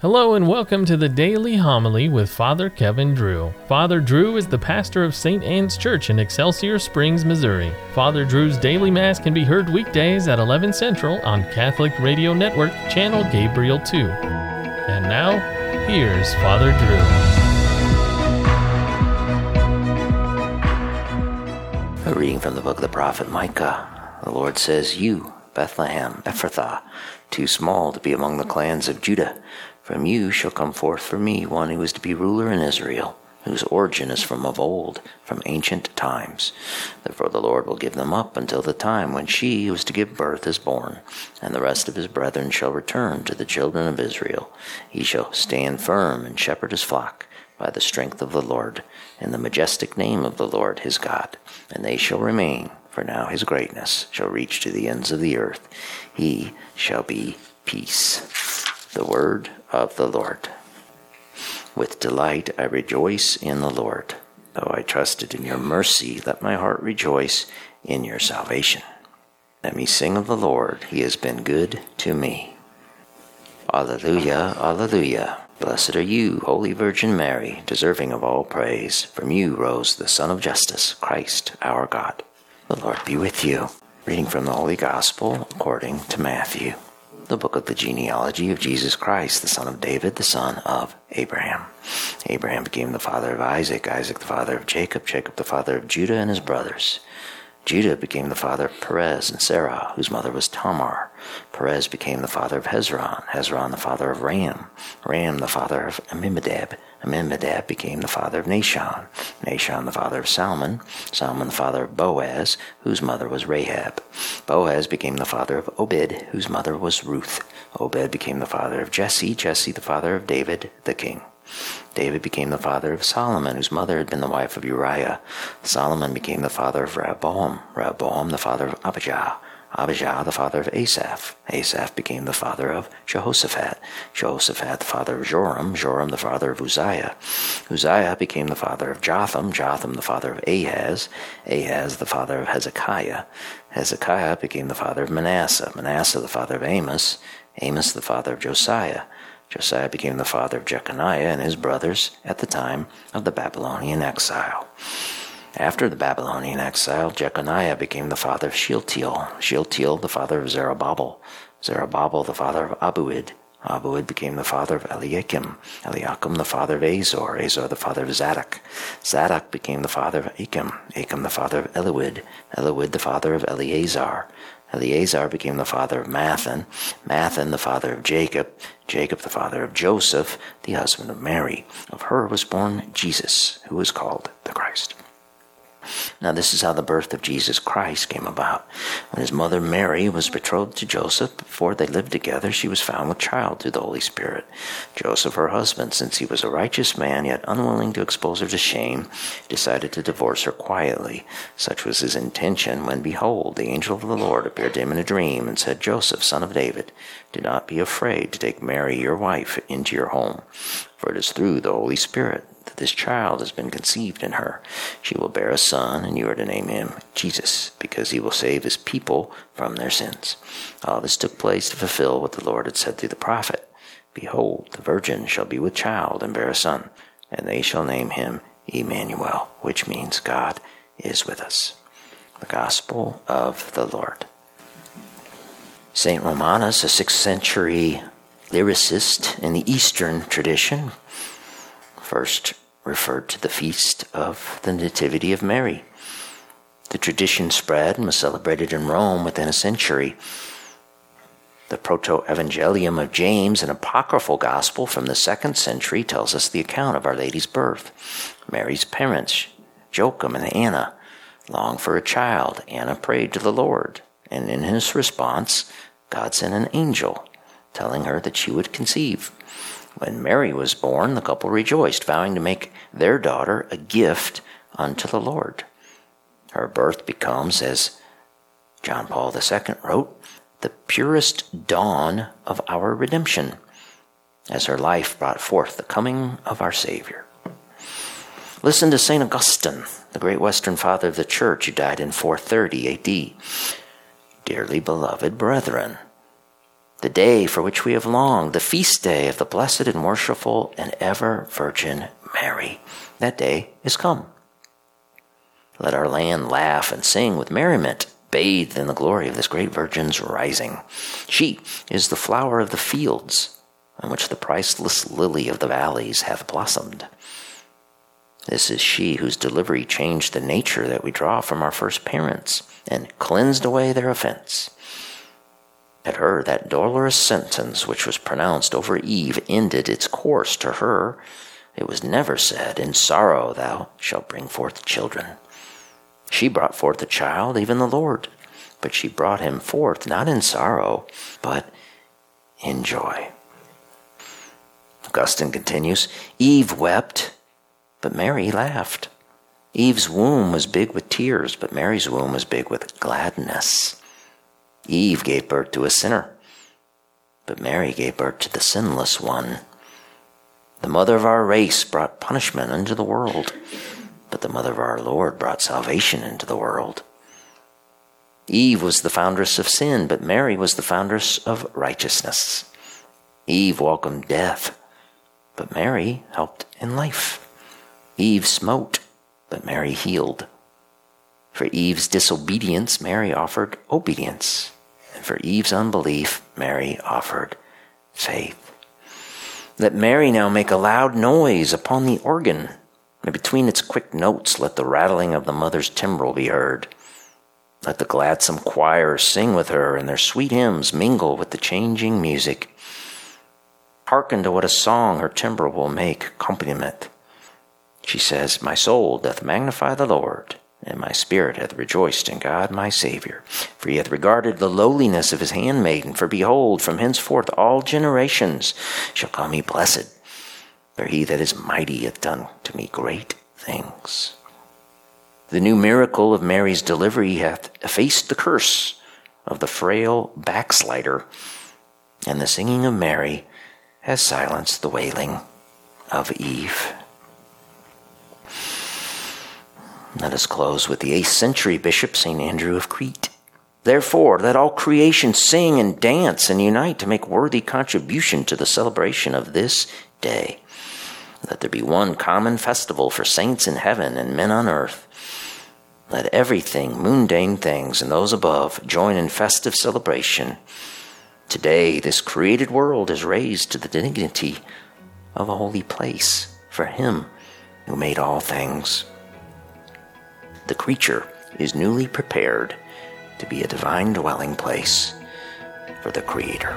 Hello and welcome to the Daily Homily with Father Kevin Drew. Father Drew is the pastor of St. Anne's Church in Excelsior Springs, Missouri. Father Drew's daily mass can be heard weekdays at 11 Central on Catholic Radio Network, channel Gabriel 2. And now, here's Father Drew. A reading from the book of the prophet Micah. The Lord says, You, Bethlehem, Ephrathah, too small to be among the clans of Judah, from you shall come forth for me one who is to be ruler in Israel, whose origin is from of old, from ancient times. Therefore the Lord will give them up until the time when she who is to give birth is born, and the rest of his brethren shall return to the children of Israel. He shall stand firm and shepherd his flock by the strength of the Lord, in the majestic name of the Lord his God, and they shall remain. For now his greatness shall reach to the ends of the earth. He shall be peace. The word of the Lord. With delight I rejoice in the Lord. Though I trusted in your mercy, let my heart rejoice in your salvation. Let me sing of the Lord, he has been good to me. Alleluia, alleluia. Blessed are you, Holy Virgin Mary, deserving of all praise. From you rose the Sun of Justice, Christ our God. The Lord be with you. Reading from the Holy Gospel according to Matthew the book of the genealogy of Jesus Christ, the son of David, the son of Abraham. Abraham became the father of Isaac, Isaac the father of Jacob, Jacob the father of Judah and his brothers. Judah became the father of Perez and Zerah, whose mother was Tamar. Perez became the father of Hezron, Hezron the father of Ram, Ram the father of Amminadab, Amminadab became the father of Nahshon, Nahshon the father of Salmon, Salmon the father of Boaz, whose mother was Rahab. Boaz became the father of Obed, whose mother was Ruth. Obed became the father of Jesse, Jesse the father of David, the king. David became the father of Solomon, whose mother had been the wife of Uriah. Solomon became the father of Rehoboam, Rehoboam the father of Abijah, Abijah the father of Asaph. Asaph became the father of Jehoshaphat. Jehoshaphat the father of Joram. Joram the father of Uzziah. Uzziah became the father of Jotham. Jotham the father of Ahaz. Ahaz the father of Hezekiah. Hezekiah became the father of Manasseh. Manasseh the father of Amos. Amos the father of Josiah. Josiah became the father of Jeconiah and his brothers at the time of the Babylonian exile. After the Babylonian exile, Jeconiah became the father of Shealtiel, Shealtiel the father of Zerubbabel, Zerubbabel the father of Abiud, Abiud became the father of Eliakim, Eliakim the father of Azor, Azor the father of Zadok, Zadok became the father of Achim, Achim the father of Eliud, Eliud the father of Eleazar, Eleazar became the father of Matthan, Matthan the father of Jacob, Jacob the father of Joseph, the husband of Mary. Of her was born Jesus, who is called the Christ. Now, this is how the birth of Jesus Christ came about. When his mother Mary was betrothed to Joseph, before they lived together, she was found with child through the Holy Spirit. Joseph, her husband, since he was a righteous man, yet unwilling to expose her to shame, decided to divorce her quietly. Such was his intention when, behold, the angel of the Lord appeared to him in a dream and said, Joseph, son of David, do not be afraid to take Mary, your wife, into your home, for it is through the Holy Spirit that this child has been conceived in her. She will bear a son, and you are to name him Jesus, because he will save his people from their sins. All this took place to fulfill what the Lord had said through the prophet Behold, the virgin shall be with child and bear a son, and they shall name him Emmanuel, which means God is with us. The Gospel of the Lord. St. Romanus, a 6th century lyricist in the Eastern tradition, first referred to the feast of the Nativity of Mary. The tradition spread and was celebrated in Rome within a century. The Proto Evangelium of James, an apocryphal gospel from the second century, tells us the account of Our Lady's birth. Mary's parents, Joachim and Anna, longed for a child. Anna prayed to the Lord, and in his response, God sent an angel telling her that she would conceive. When Mary was born, the couple rejoiced, vowing to make their daughter a gift unto the Lord. Her birth becomes, as John Paul II wrote, the purest dawn of our redemption, as her life brought forth the coming of our Savior. Listen to St. Augustine, the great Western Father of the Church who died in 430 AD. Dearly beloved brethren, the day for which we have longed, the feast day of the blessed and worshipful and ever Virgin Mary. That day is come. Let our land laugh and sing with merriment, bathed in the glory of this great Virgin's rising. She is the flower of the fields, on which the priceless lily of the valleys hath blossomed. This is she whose delivery changed the nature that we draw from our first parents and cleansed away their offense. At her, that dolorous sentence which was pronounced over Eve ended its course to her. It was never said, In sorrow thou shalt bring forth children. She brought forth a child, even the Lord, but she brought him forth not in sorrow, but in joy. Augustine continues Eve wept, but Mary laughed. Eve's womb was big with tears, but Mary's womb was big with gladness. Eve gave birth to a sinner, but Mary gave birth to the sinless one. The mother of our race brought punishment into the world, but the mother of our Lord brought salvation into the world. Eve was the foundress of sin, but Mary was the foundress of righteousness. Eve welcomed death, but Mary helped in life. Eve smote, but Mary healed. For Eve's disobedience, Mary offered obedience. And for Eve's unbelief, Mary offered faith. Let Mary now make a loud noise upon the organ, and between its quick notes let the rattling of the mother's timbrel be heard. Let the gladsome choir sing with her, and their sweet hymns mingle with the changing music. Hearken to what a song her timbrel will make accompaniment. She says, My soul doth magnify the Lord, and my spirit hath rejoiced in God my Saviour. For he hath regarded the lowliness of his handmaiden. For behold, from henceforth all generations shall call me blessed. For he that is mighty hath done to me great things. The new miracle of Mary's delivery hath effaced the curse of the frail backslider, and the singing of Mary has silenced the wailing of Eve. Let us close with the 8th century Bishop St. Andrew of Crete. Therefore, let all creation sing and dance and unite to make worthy contribution to the celebration of this day. Let there be one common festival for saints in heaven and men on earth. Let everything, mundane things and those above, join in festive celebration. Today, this created world is raised to the dignity of a holy place for Him who made all things the creature is newly prepared to be a divine dwelling place for the Creator.